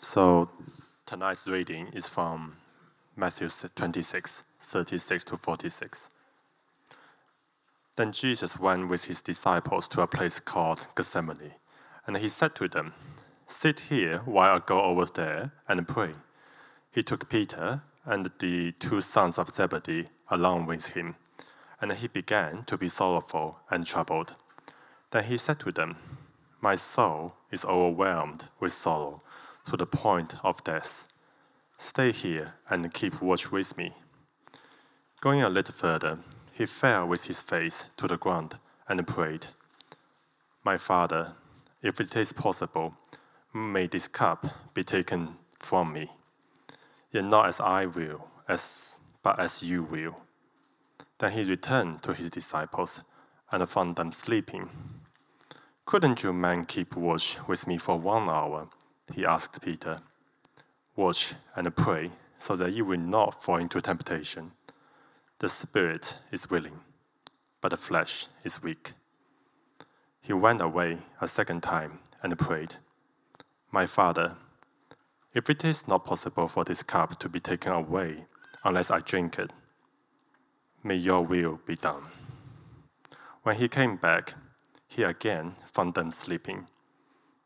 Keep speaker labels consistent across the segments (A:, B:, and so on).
A: So tonight's reading is from Matthew 26, 36 to 46. Then Jesus went with his disciples to a place called Gethsemane, and he said to them, Sit here while I go over there and pray. He took Peter and the two sons of Zebedee along with him, and he began to be sorrowful and troubled. Then he said to them, My soul is overwhelmed with sorrow to the point of death. Stay here and keep watch with me. Going a little further, he fell with his face to the ground and prayed, My Father, if it is possible, may this cup be taken from me. Yet not as I will, as, but as you will. Then he returned to his disciples and found them sleeping. Couldn't you men keep watch with me for one hour? He asked Peter. Watch and pray so that you will not fall into temptation. The spirit is willing, but the flesh is weak. He went away a second time and prayed, My Father, if it is not possible for this cup to be taken away unless I drink it, may your will be done. When he came back, he again found them sleeping,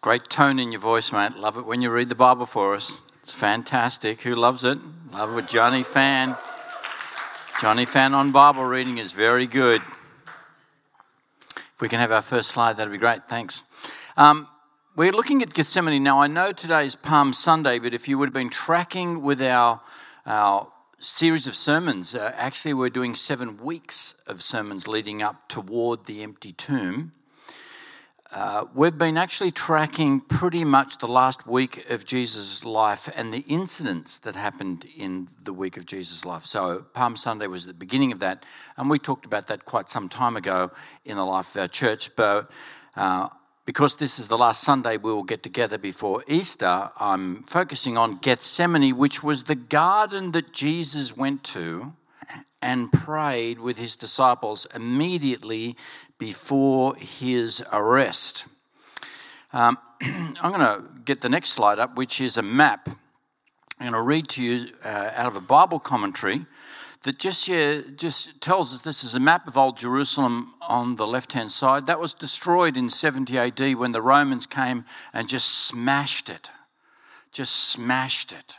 B: Great tone in your voice, mate. Love it when you read the Bible for us. It's fantastic. Who loves it? Love it with Johnny Fan. Johnny Fan on Bible reading is very good. If we can have our first slide, that'd be great. Thanks. Um, we're looking at Gethsemane now. I know today is Palm Sunday, but if you would have been tracking with our, our series of sermons, uh, actually, we're doing seven weeks of sermons leading up toward the empty tomb. Uh, we've been actually tracking pretty much the last week of Jesus' life and the incidents that happened in the week of Jesus' life. So, Palm Sunday was the beginning of that, and we talked about that quite some time ago in the life of our church. But uh, because this is the last Sunday we will get together before Easter, I'm focusing on Gethsemane, which was the garden that Jesus went to and prayed with his disciples immediately before his arrest. Um, I'm going to get the next slide up, which is a map. I'm going to read to you uh, out of a Bible commentary that just here just tells us this is a map of old Jerusalem on the left hand side. That was destroyed in 70 AD when the Romans came and just smashed it. Just smashed it.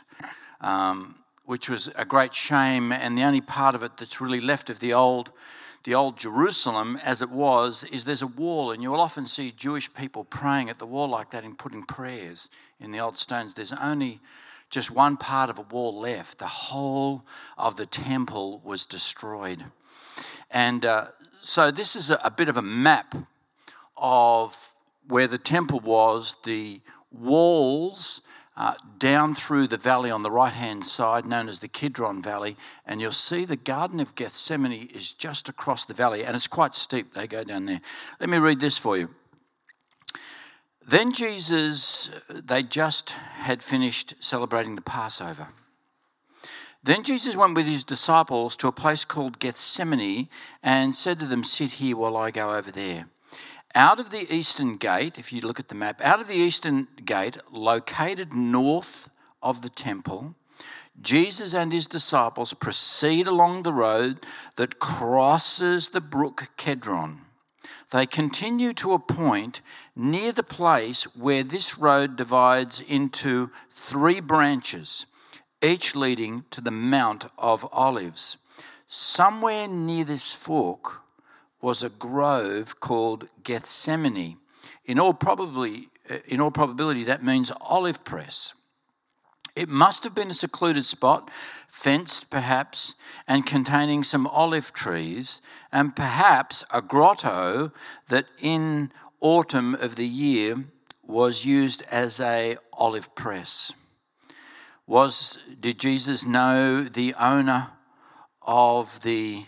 B: Um, which was a great shame, and the only part of it that's really left of the old the old Jerusalem as it was is there's a wall, and you will often see Jewish people praying at the wall like that and putting prayers in the old stones. There's only just one part of a wall left. The whole of the temple was destroyed. And uh, so this is a, a bit of a map of where the temple was, the walls uh, down through the valley on the right hand side, known as the Kidron Valley, and you'll see the Garden of Gethsemane is just across the valley, and it's quite steep. They go down there. Let me read this for you. Then Jesus, they just had finished celebrating the Passover. Then Jesus went with his disciples to a place called Gethsemane and said to them, Sit here while I go over there. Out of the eastern gate, if you look at the map, out of the eastern gate, located north of the temple, Jesus and his disciples proceed along the road that crosses the brook Kedron. They continue to a point near the place where this road divides into three branches, each leading to the Mount of Olives. Somewhere near this fork, was a grove called Gethsemane. In all, probably, eh, in all probability, that means olive press. It must have been a secluded spot, fenced perhaps, and containing some olive trees, and perhaps a grotto that in autumn of the year was used as a olive press. Was did Jesus know the owner of the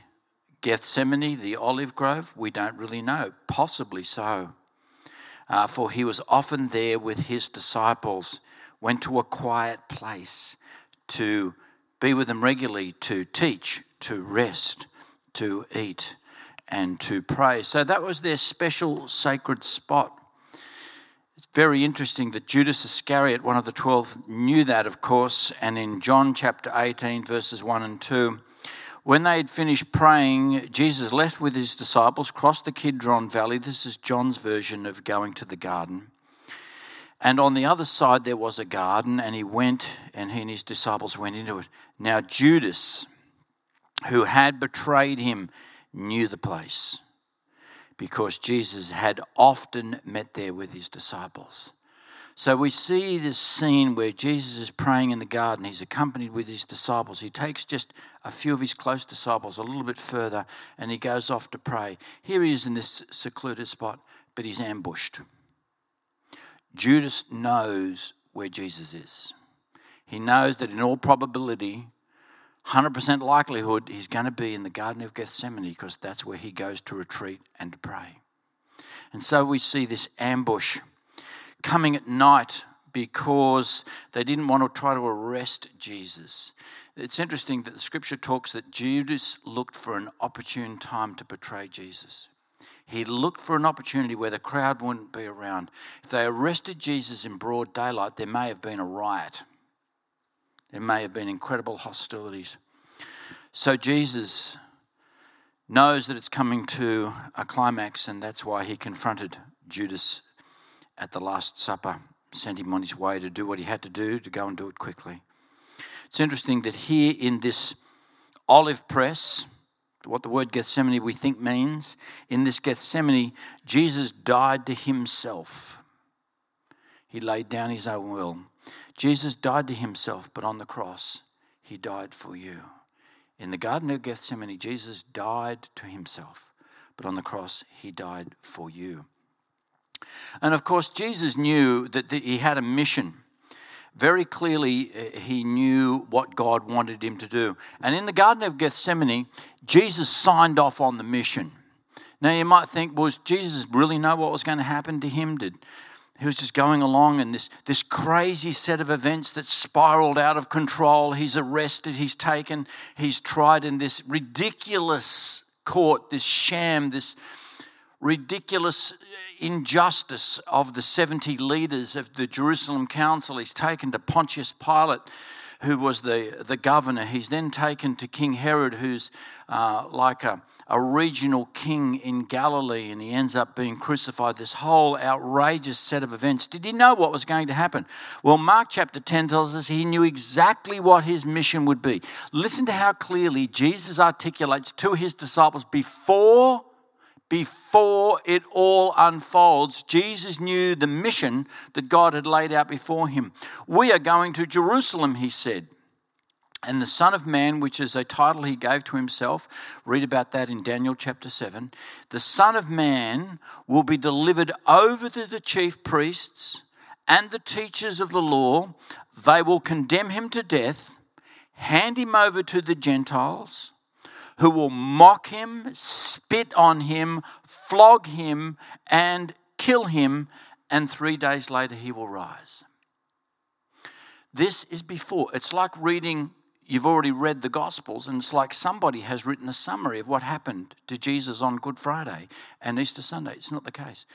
B: Gethsemane, the olive grove? We don't really know. Possibly so. Uh, for he was often there with his disciples, went to a quiet place to be with them regularly, to teach, to rest, to eat, and to pray. So that was their special sacred spot. It's very interesting that Judas Iscariot, one of the twelve, knew that, of course, and in John chapter 18, verses 1 and 2, when they had finished praying, Jesus left with his disciples, crossed the Kidron Valley. This is John's version of going to the garden. And on the other side, there was a garden, and he went, and he and his disciples went into it. Now, Judas, who had betrayed him, knew the place because Jesus had often met there with his disciples. So we see this scene where Jesus is praying in the garden. He's accompanied with his disciples. He takes just a few of his close disciples a little bit further and he goes off to pray. Here he is in this secluded spot, but he's ambushed. Judas knows where Jesus is. He knows that in all probability, 100% likelihood, he's going to be in the Garden of Gethsemane because that's where he goes to retreat and to pray. And so we see this ambush coming at night because they didn't want to try to arrest Jesus. It's interesting that the scripture talks that Judas looked for an opportune time to betray Jesus. He looked for an opportunity where the crowd wouldn't be around. If they arrested Jesus in broad daylight, there may have been a riot. There may have been incredible hostilities. So Jesus knows that it's coming to a climax, and that's why he confronted Judas at the Last Supper, sent him on his way to do what he had to do, to go and do it quickly. It's interesting that here in this olive press, what the word Gethsemane we think means, in this Gethsemane, Jesus died to himself. He laid down his own will. Jesus died to himself, but on the cross, he died for you. In the Garden of Gethsemane, Jesus died to himself, but on the cross, he died for you. And of course, Jesus knew that he had a mission. Very clearly, uh, he knew what God wanted him to do. And in the Garden of Gethsemane, Jesus signed off on the mission. Now, you might think, was Jesus really know what was going to happen to him? Did he was just going along and this, this crazy set of events that spiraled out of control. He's arrested, he's taken, he's tried in this ridiculous court, this sham, this ridiculous injustice of the 70 leaders of the Jerusalem council. He's taken to Pontius Pilate, who was the, the governor. He's then taken to King Herod, who's uh, like a, a regional king in Galilee, and he ends up being crucified. This whole outrageous set of events. Did he know what was going to happen? Well, Mark chapter 10 tells us he knew exactly what his mission would be. Listen to how clearly Jesus articulates to his disciples before before it all unfolds, Jesus knew the mission that God had laid out before him. We are going to Jerusalem, he said. And the Son of Man, which is a title he gave to himself, read about that in Daniel chapter 7. The Son of Man will be delivered over to the chief priests and the teachers of the law. They will condemn him to death, hand him over to the Gentiles who will mock him, spit on him, flog him, and kill him, and three days later he will rise. This is before. It's like reading, you've already read the Gospels, and it's like somebody has written a summary of what happened to Jesus on Good Friday and Easter Sunday. It's not the case.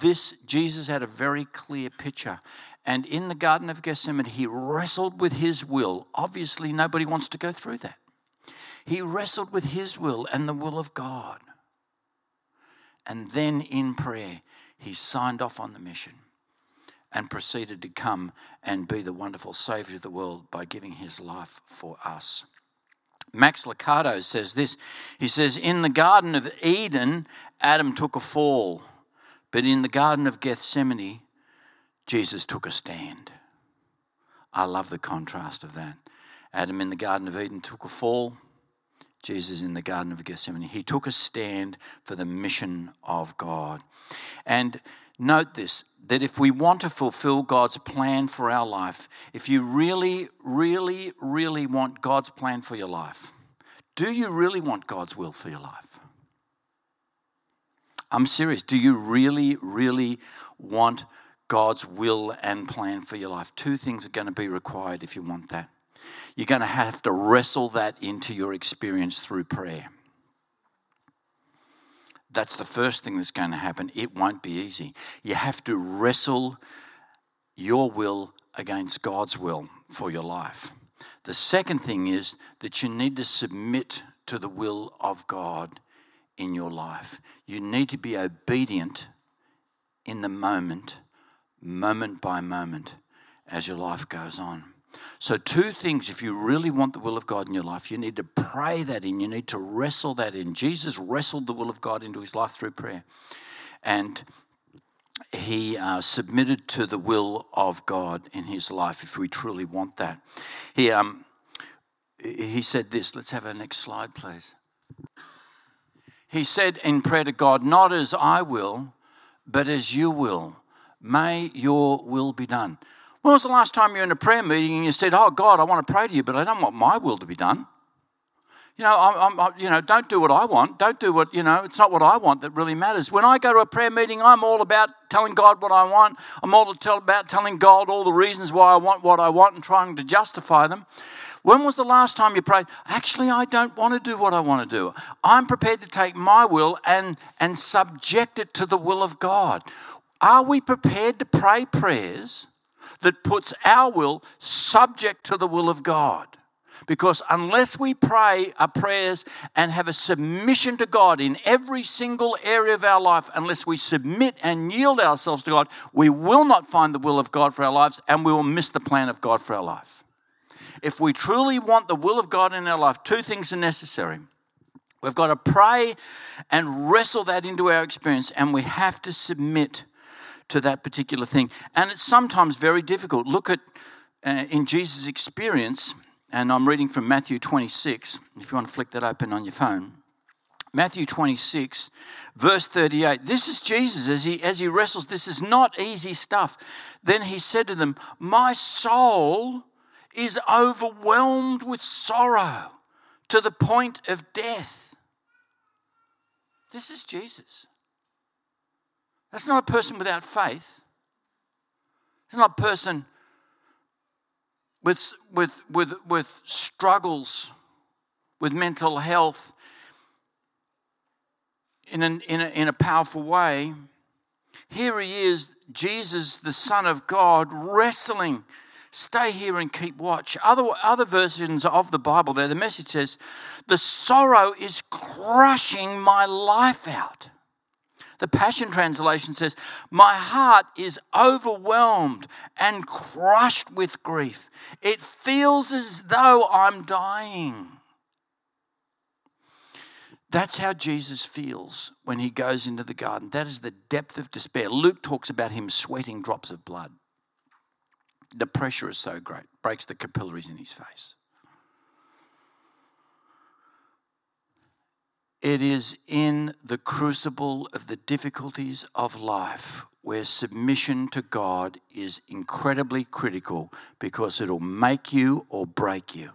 B: This, Jesus had a very clear picture. And in the Garden of Gethsemane, he wrestled with his will. Obviously, nobody wants to go through that. He wrestled with his will and the will of God. And then in prayer, he signed off on the mission and proceeded to come and be the wonderful Savior of the world by giving his life for us. Max Lucado says this He says, In the Garden of Eden, Adam took a fall, but in the Garden of Gethsemane, Jesus took a stand. I love the contrast of that. Adam in the Garden of Eden took a fall, Jesus in the Garden of Gethsemane. He took a stand for the mission of God. And note this that if we want to fulfill God's plan for our life, if you really, really, really want God's plan for your life, do you really want God's will for your life? I'm serious. Do you really, really want God's will and plan for your life? Two things are going to be required if you want that. You're going to have to wrestle that into your experience through prayer. That's the first thing that's going to happen. It won't be easy. You have to wrestle your will against God's will for your life. The second thing is that you need to submit to the will of God in your life. You need to be obedient in the moment, moment by moment, as your life goes on. So, two things if you really want the will of God in your life, you need to pray that in, you need to wrestle that in. Jesus wrestled the will of God into his life through prayer. And he uh, submitted to the will of God in his life if we truly want that. He, um, he said this. Let's have our next slide, please. He said in prayer to God, Not as I will, but as you will. May your will be done. When was the last time you were in a prayer meeting and you said, Oh, God, I want to pray to you, but I don't want my will to be done? You know, I'm, I'm, you know, don't do what I want. Don't do what, you know, it's not what I want that really matters. When I go to a prayer meeting, I'm all about telling God what I want. I'm all about telling God all the reasons why I want what I want and trying to justify them. When was the last time you prayed? Actually, I don't want to do what I want to do. I'm prepared to take my will and, and subject it to the will of God. Are we prepared to pray prayers that puts our will subject to the will of God. Because unless we pray our prayers and have a submission to God in every single area of our life, unless we submit and yield ourselves to God, we will not find the will of God for our lives and we will miss the plan of God for our life. If we truly want the will of God in our life, two things are necessary. We've got to pray and wrestle that into our experience, and we have to submit to that particular thing. And it's sometimes very difficult. Look at uh, in Jesus' experience, and I'm reading from Matthew 26, if you want to flick that open on your phone. Matthew 26, verse 38. This is Jesus as he, as he wrestles. This is not easy stuff. Then he said to them, My soul is overwhelmed with sorrow to the point of death. This is Jesus. That's not a person without faith. It's not a person with, with, with, with struggles with mental health in, an, in, a, in a powerful way. Here he is, Jesus, the Son of God, wrestling. Stay here and keep watch. Other, other versions of the Bible there, the message says, The sorrow is crushing my life out. The Passion Translation says, My heart is overwhelmed and crushed with grief. It feels as though I'm dying. That's how Jesus feels when he goes into the garden. That is the depth of despair. Luke talks about him sweating drops of blood. The pressure is so great, breaks the capillaries in his face. It is in the crucible of the difficulties of life where submission to God is incredibly critical because it'll make you or break you.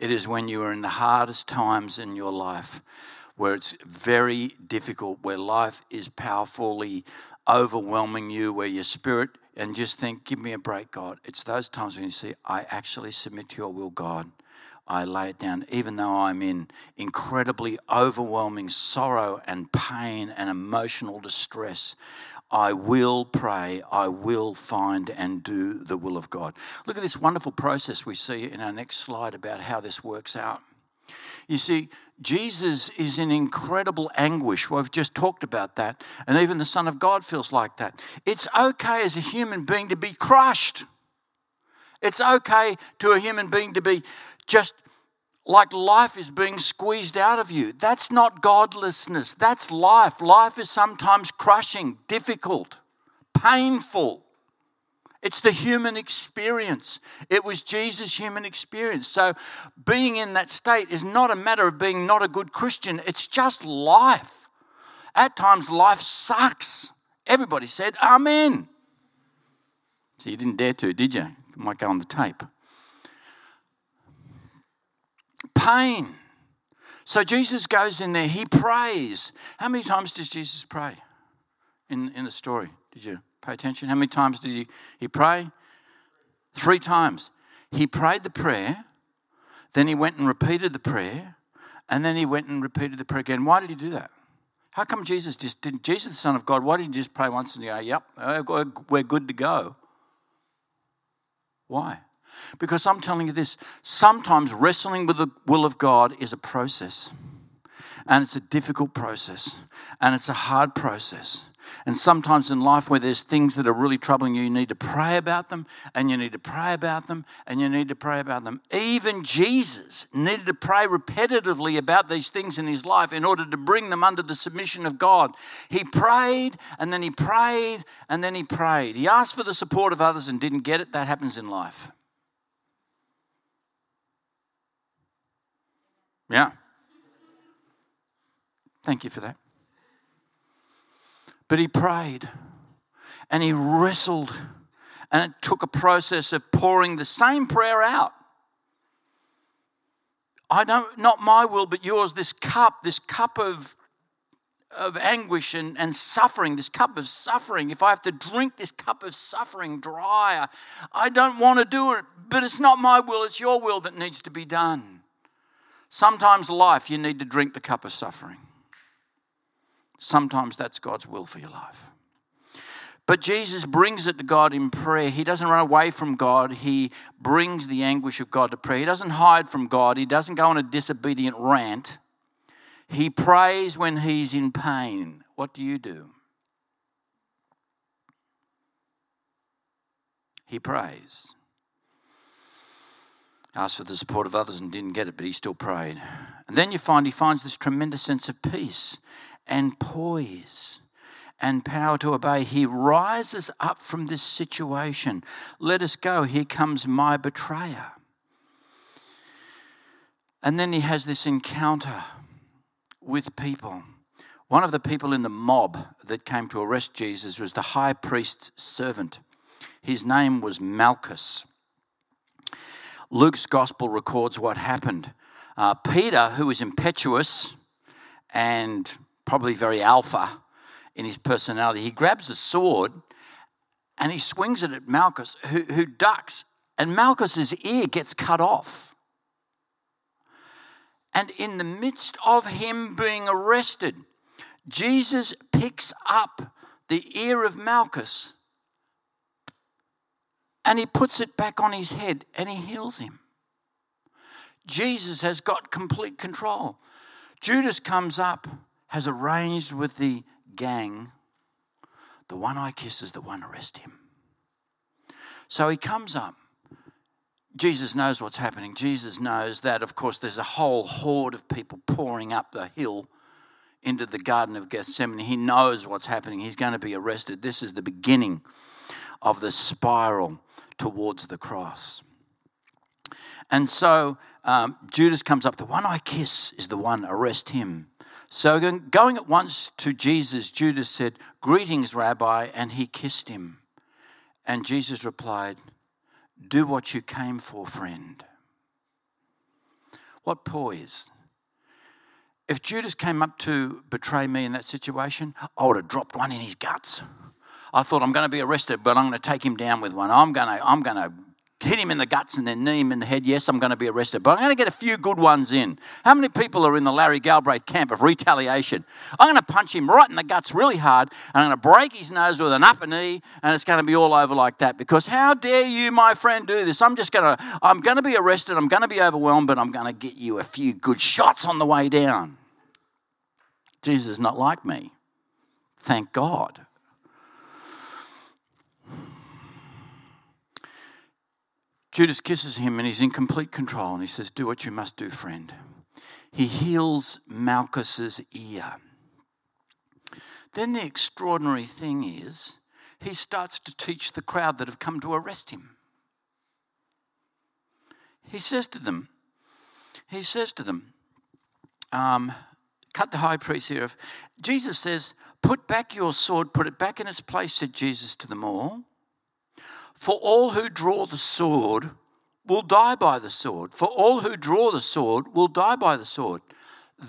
B: It is when you are in the hardest times in your life where it's very difficult, where life is powerfully overwhelming you, where your spirit, and just think, give me a break, God. It's those times when you say, I actually submit to your will, God. I lay it down, even though I'm in incredibly overwhelming sorrow and pain and emotional distress. I will pray, I will find and do the will of God. Look at this wonderful process we see in our next slide about how this works out. You see, Jesus is in incredible anguish. We've just talked about that. And even the Son of God feels like that. It's okay as a human being to be crushed. It's okay to a human being to be just like life is being squeezed out of you. That's not godlessness. That's life. Life is sometimes crushing, difficult, painful. It's the human experience. It was Jesus' human experience. So, being in that state is not a matter of being not a good Christian, it's just life. At times, life sucks. Everybody said, Amen. So you didn't dare to, did you? Might go on the tape. Pain. So Jesus goes in there, he prays. How many times does Jesus pray in, in the story? Did you pay attention? How many times did he, he pray? Three times. He prayed the prayer, then he went and repeated the prayer, and then he went and repeated the prayer again. Why did he do that? How come Jesus just didn't? Jesus, the Son of God, why did he just pray once and go, yep, uh, we're good to go? Why? Because I'm telling you this sometimes wrestling with the will of God is a process. And it's a difficult process. And it's a hard process. And sometimes in life where there's things that are really troubling you, you need to pray about them and you need to pray about them and you need to pray about them. Even Jesus needed to pray repetitively about these things in his life in order to bring them under the submission of God. He prayed and then he prayed and then he prayed. He asked for the support of others and didn't get it. That happens in life. Yeah. Thank you for that. But he prayed and he wrestled, and it took a process of pouring the same prayer out. I don't, not my will, but yours, this cup, this cup of, of anguish and, and suffering, this cup of suffering. If I have to drink this cup of suffering dry, I don't want to do it, but it's not my will, it's your will that needs to be done. Sometimes, life, you need to drink the cup of suffering. Sometimes that's God's will for your life. But Jesus brings it to God in prayer. He doesn't run away from God. He brings the anguish of God to prayer. He doesn't hide from God. He doesn't go on a disobedient rant. He prays when he's in pain. What do you do? He prays. Asked for the support of others and didn't get it, but he still prayed. And then you find he finds this tremendous sense of peace and poise and power to obey. He rises up from this situation. Let us go. Here comes my betrayer. And then he has this encounter with people. One of the people in the mob that came to arrest Jesus was the high priest's servant. His name was Malchus. Luke's gospel records what happened. Uh, Peter, who was impetuous and probably very alpha in his personality, he grabs a sword and he swings it at Malchus, who, who ducks, and Malchus's ear gets cut off. And in the midst of him being arrested, Jesus picks up the ear of Malchus and he puts it back on his head and he heals him. Jesus has got complete control. Judas comes up has arranged with the gang the one I kiss is the one arrest him. So he comes up. Jesus knows what's happening. Jesus knows that, of course, there's a whole horde of people pouring up the hill into the Garden of Gethsemane. He knows what's happening. He's going to be arrested. This is the beginning of the spiral towards the cross. And so um, Judas comes up. The one I kiss is the one, arrest him. So, going at once to Jesus, Judas said, Greetings, Rabbi, and he kissed him. And Jesus replied, Do what you came for, friend. What poise. If Judas came up to betray me in that situation, I would have dropped one in his guts. I thought I'm going to be arrested, but I'm going to take him down with one. I'm going to, I'm going to hit him in the guts and then knee him in the head, yes, I'm going to be arrested. But I'm going to get a few good ones in. How many people are in the Larry Galbraith camp of retaliation? I'm going to punch him right in the guts really hard, and I'm going to break his nose with an upper knee, and it's going to be all over like that. Because how dare you, my friend, do this? I'm just going to, I'm going to be arrested, I'm going to be overwhelmed, but I'm going to get you a few good shots on the way down. Jesus is not like me. Thank God. Judas kisses him and he's in complete control and he says, Do what you must do, friend. He heals Malchus's ear. Then the extraordinary thing is, he starts to teach the crowd that have come to arrest him. He says to them, he says to them, um, cut the high priest here off. Jesus says, Put back your sword, put it back in its place, said Jesus to them all. For all who draw the sword will die by the sword. For all who draw the sword will die by the sword.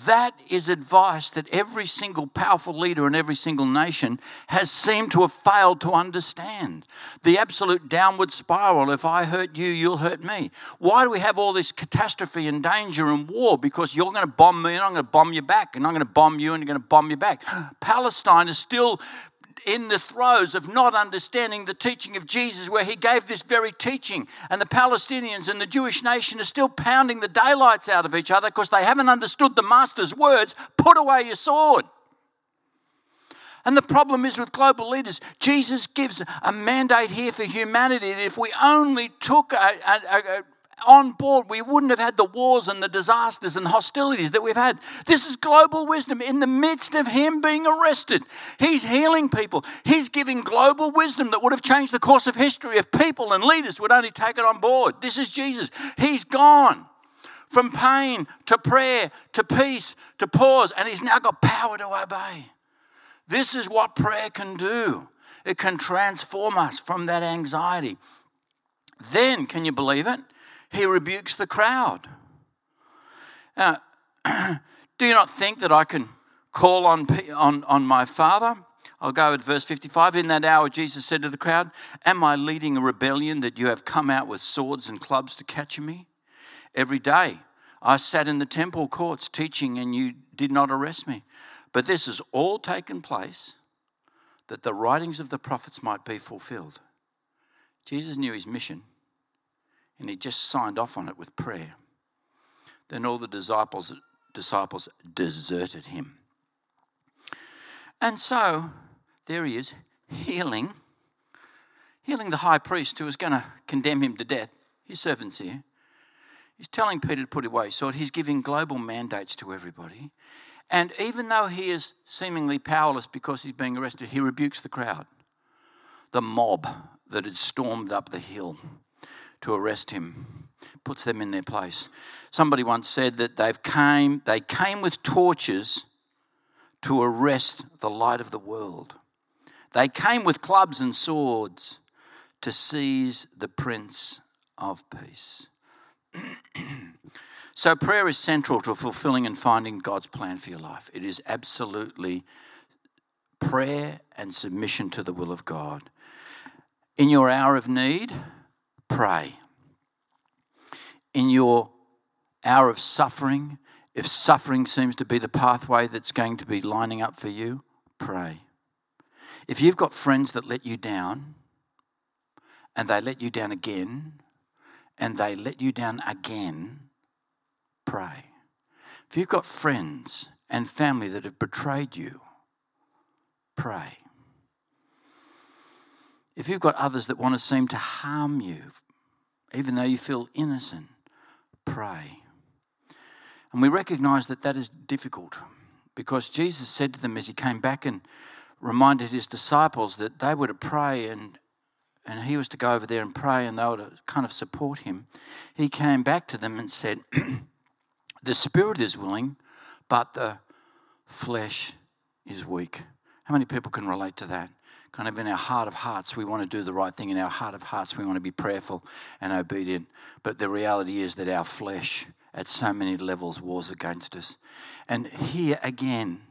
B: That is advice that every single powerful leader in every single nation has seemed to have failed to understand. The absolute downward spiral if I hurt you, you'll hurt me. Why do we have all this catastrophe and danger and war? Because you're going to bomb me and I'm going to bomb you back, and I'm going to bomb you and you're going to bomb you back. Palestine is still in the throes of not understanding the teaching of Jesus, where he gave this very teaching. And the Palestinians and the Jewish nation are still pounding the daylights out of each other because they haven't understood the Master's words put away your sword. And the problem is with global leaders, Jesus gives a mandate here for humanity. And if we only took a, a, a, on board, we wouldn't have had the wars and the disasters and hostilities that we've had. This is global wisdom in the midst of him being arrested. He's healing people. He's giving global wisdom that would have changed the course of history if people and leaders would only take it on board. This is Jesus. He's gone from pain to prayer to peace to pause, and he's now got power to obey. This is what prayer can do. It can transform us from that anxiety. Then, can you believe it? He rebukes the crowd. Now, do you not think that I can call on, on, on my Father? I'll go at verse 55. In that hour, Jesus said to the crowd, Am I leading a rebellion that you have come out with swords and clubs to catch me? Every day I sat in the temple courts teaching, and you did not arrest me. But this has all taken place that the writings of the prophets might be fulfilled. Jesus knew his mission and he just signed off on it with prayer. Then all the disciples, disciples deserted him. And so there he is, healing, healing the high priest who was going to condemn him to death. His servant's here. He's telling Peter to put away sword. He's giving global mandates to everybody. And even though he is seemingly powerless because he's being arrested, he rebukes the crowd, the mob that had stormed up the hill to arrest him, puts them in their place. Somebody once said that they've came, they came with torches to arrest the light of the world. They came with clubs and swords to seize the Prince of Peace. so, prayer is central to fulfilling and finding God's plan for your life. It is absolutely prayer and submission to the will of God. In your hour of need, pray. In your hour of suffering, if suffering seems to be the pathway that's going to be lining up for you, pray. If you've got friends that let you down, and they let you down again, and they let you down again, pray. If you've got friends and family that have betrayed you, pray. If you've got others that want to seem to harm you, even though you feel innocent, pray. And we recognize that that is difficult because Jesus said to them as he came back and reminded his disciples that they were to pray and and he was to go over there and pray and they were to kind of support him. He came back to them and said, The spirit is willing, but the flesh is weak. How many people can relate to that? Kind of in our heart of hearts, we want to do the right thing. In our heart of hearts, we want to be prayerful and obedient. But the reality is that our flesh, at so many levels, wars against us. And here again,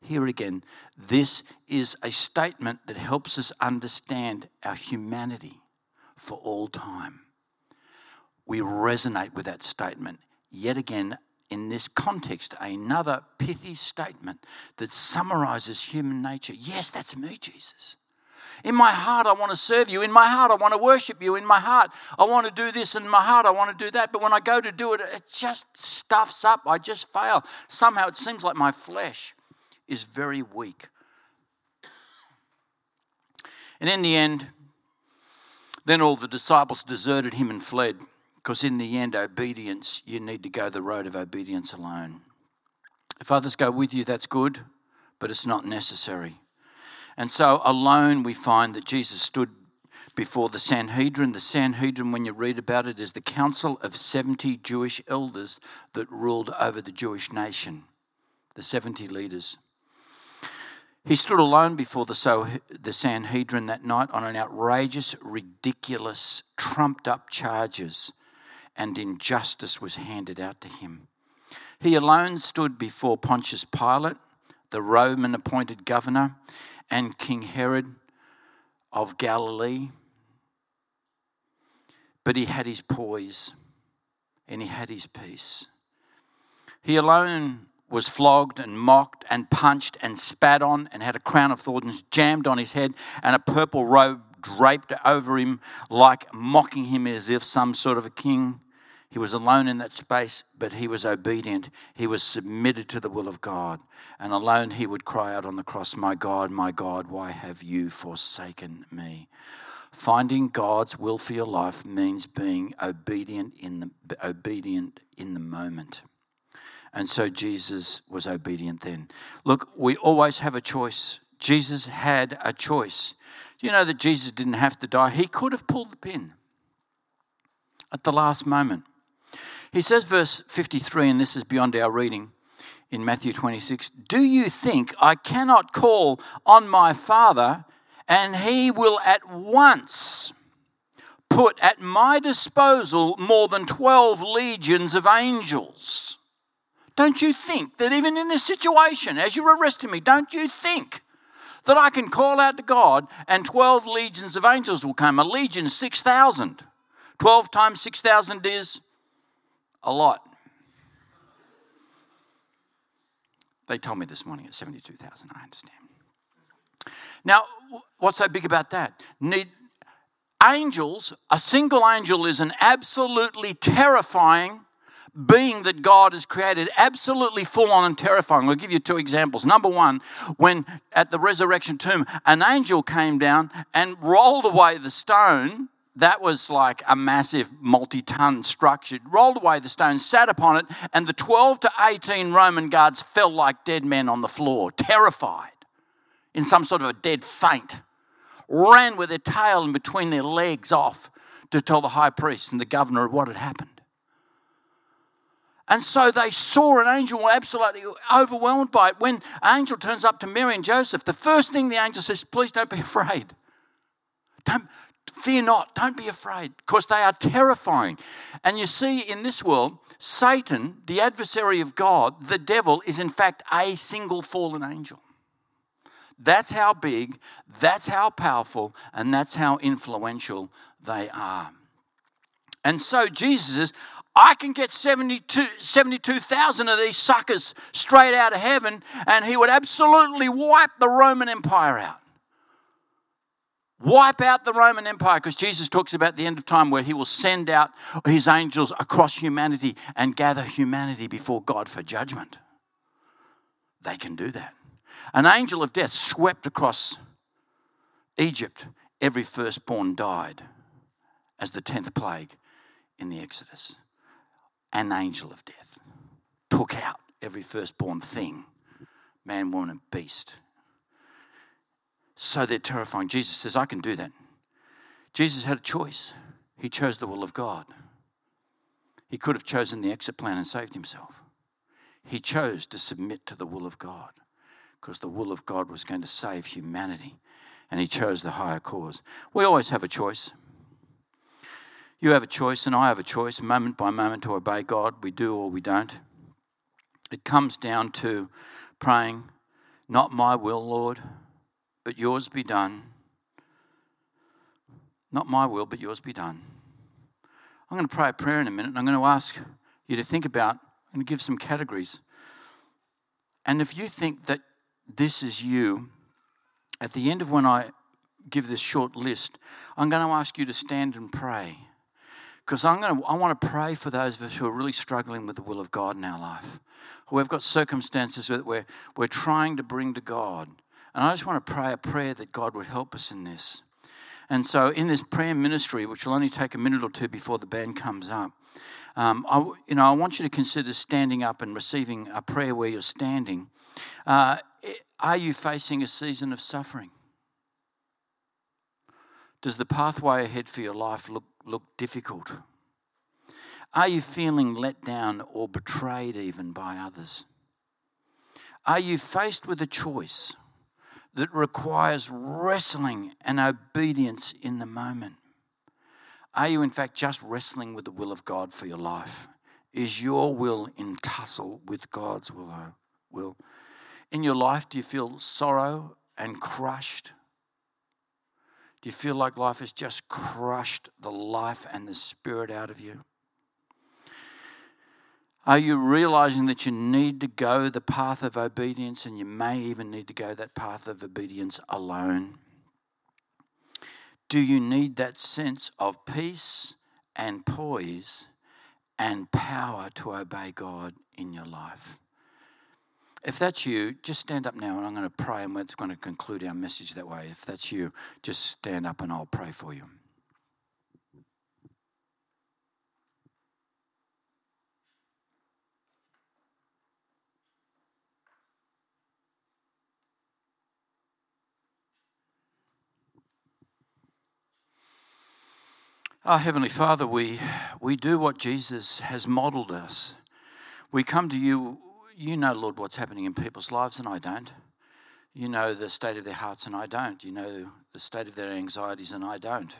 B: here again, this is a statement that helps us understand our humanity for all time. We resonate with that statement. Yet again, in this context, another pithy statement that summarizes human nature. Yes, that's me, Jesus. In my heart, I want to serve you. In my heart, I want to worship you. In my heart, I want to do this. In my heart, I want to do that. But when I go to do it, it just stuffs up. I just fail. Somehow it seems like my flesh is very weak. And in the end, then all the disciples deserted him and fled. Because in the end, obedience, you need to go the road of obedience alone. If others go with you, that's good, but it's not necessary. And so alone we find that Jesus stood before the Sanhedrin. The Sanhedrin, when you read about it, is the council of 70 Jewish elders that ruled over the Jewish nation, the 70 leaders. He stood alone before the, so, the Sanhedrin that night on an outrageous, ridiculous, trumped up charges, and injustice was handed out to him. He alone stood before Pontius Pilate, the Roman appointed governor, and King Herod of Galilee. But he had his poise and he had his peace. He alone was flogged and mocked and punched and spat on and had a crown of thorns jammed on his head and a purple robe draped over him, like mocking him as if some sort of a king. He was alone in that space, but he was obedient. He was submitted to the will of God. And alone he would cry out on the cross, My God, my God, why have you forsaken me? Finding God's will for your life means being obedient in the, obedient in the moment. And so Jesus was obedient then. Look, we always have a choice. Jesus had a choice. Do you know that Jesus didn't have to die? He could have pulled the pin at the last moment. He says, verse 53, and this is beyond our reading in Matthew 26 Do you think I cannot call on my Father and he will at once put at my disposal more than 12 legions of angels? Don't you think that even in this situation, as you're arresting me, don't you think that I can call out to God and 12 legions of angels will come? A legion, 6,000. 12 times 6,000 is a lot. They told me this morning at 72,000, I understand. Now, what's so big about that? Need, angels, a single angel is an absolutely terrifying being that God has created, absolutely full on and terrifying. I'll give you two examples. Number one, when at the resurrection tomb, an angel came down and rolled away the stone that was like a massive multi ton structure. Rolled away the stone, sat upon it, and the 12 to 18 Roman guards fell like dead men on the floor, terrified, in some sort of a dead faint. Ran with their tail in between their legs off to tell the high priest and the governor of what had happened. And so they saw an angel, were absolutely overwhelmed by it. When an angel turns up to Mary and Joseph, the first thing the angel says, Please don't be afraid. Don't, Fear not, don't be afraid, because they are terrifying. And you see, in this world, Satan, the adversary of God, the devil, is in fact a single fallen angel. That's how big, that's how powerful, and that's how influential they are. And so Jesus says, I can get 72,000 72, of these suckers straight out of heaven, and he would absolutely wipe the Roman Empire out wipe out the Roman Empire because Jesus talks about the end of time where he will send out his angels across humanity and gather humanity before God for judgment. They can do that. An angel of death swept across Egypt. Every firstborn died as the 10th plague in the Exodus. An angel of death took out every firstborn thing man, woman, and beast so they're terrifying. Jesus says, I can do that. Jesus had a choice. He chose the will of God. He could have chosen the exit plan and saved himself. He chose to submit to the will of God because the will of God was going to save humanity and he chose the higher cause. We always have a choice. You have a choice, and I have a choice, moment by moment, to obey God. We do or we don't. It comes down to praying, Not my will, Lord, but yours be done. Not my will, but yours be done. I'm going to pray a prayer in a minute, and I'm going to ask you to think about and give some categories. And if you think that this is you, at the end of when I give this short list, I'm going to ask you to stand and pray. Because I'm going to, I want to pray for those of us who are really struggling with the will of God in our life, who have got circumstances that we're, we're trying to bring to God. And I just want to pray a prayer that God would help us in this. And so, in this prayer ministry, which will only take a minute or two before the band comes up, um, I, you know, I want you to consider standing up and receiving a prayer where you're standing. Uh, are you facing a season of suffering? Does the pathway ahead for your life look, look difficult? Are you feeling let down or betrayed even by others? Are you faced with a choice? That requires wrestling and obedience in the moment? Are you, in fact, just wrestling with the will of God for your life? Is your will in tussle with God's will? Uh, will? In your life, do you feel sorrow and crushed? Do you feel like life has just crushed the life and the spirit out of you? Are you realizing that you need to go the path of obedience and you may even need to go that path of obedience alone? Do you need that sense of peace and poise and power to obey God in your life? If that's you, just stand up now and I'm going to pray and we're going to conclude our message that way. If that's you, just stand up and I'll pray for you. Our Heavenly Father, we, we do what Jesus has modeled us. We come to you you know, Lord, what's happening in people's lives, and I don't. You know the state of their hearts, and I don't. You know the state of their anxieties, and I don't.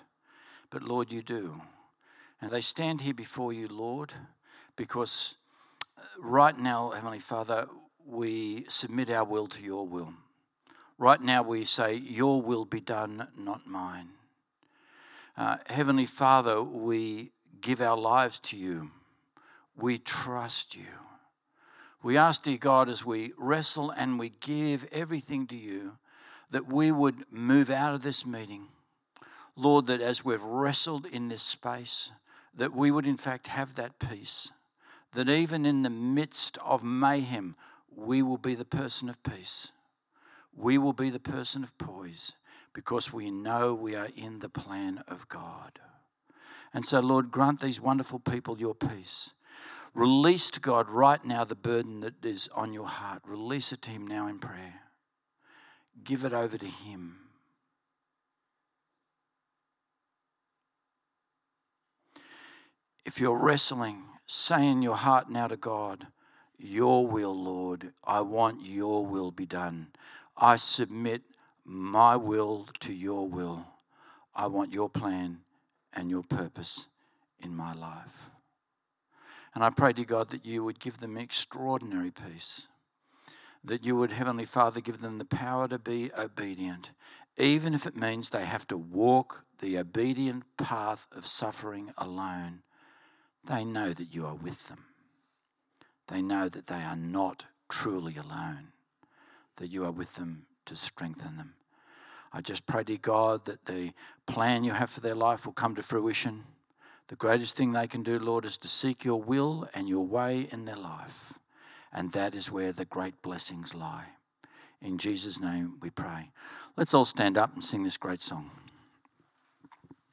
B: But Lord, you do. And they stand here before you, Lord, because uh, right now, Heavenly Father, we submit our will to your will. Right now, we say, Your will be done, not mine. Uh, Heavenly Father, we give our lives to you. We trust you. We ask, dear God, as we wrestle and we give everything to you, that we would move out of this meeting. Lord, that as we've wrestled in this space, that we would in fact have that peace. That even in the midst of mayhem, we will be the person of peace. We will be the person of poise because we know we are in the plan of God. And so, Lord, grant these wonderful people your peace. Release to God right now the burden that is on your heart. Release it to Him now in prayer. Give it over to Him. If you're wrestling, say in your heart now to God, Your will, Lord, I want Your will be done. I submit my will to Your will. I want Your plan and Your purpose in my life. And I pray to God that you would give them extraordinary peace. That you would, Heavenly Father, give them the power to be obedient, even if it means they have to walk the obedient path of suffering alone. They know that you are with them. They know that they are not truly alone, that you are with them to strengthen them. I just pray to God that the plan you have for their life will come to fruition the greatest thing they can do, Lord, is to seek your will and your way in their life. And that is where the great blessings lie. In Jesus' name we pray. Let's all stand up and sing this great song.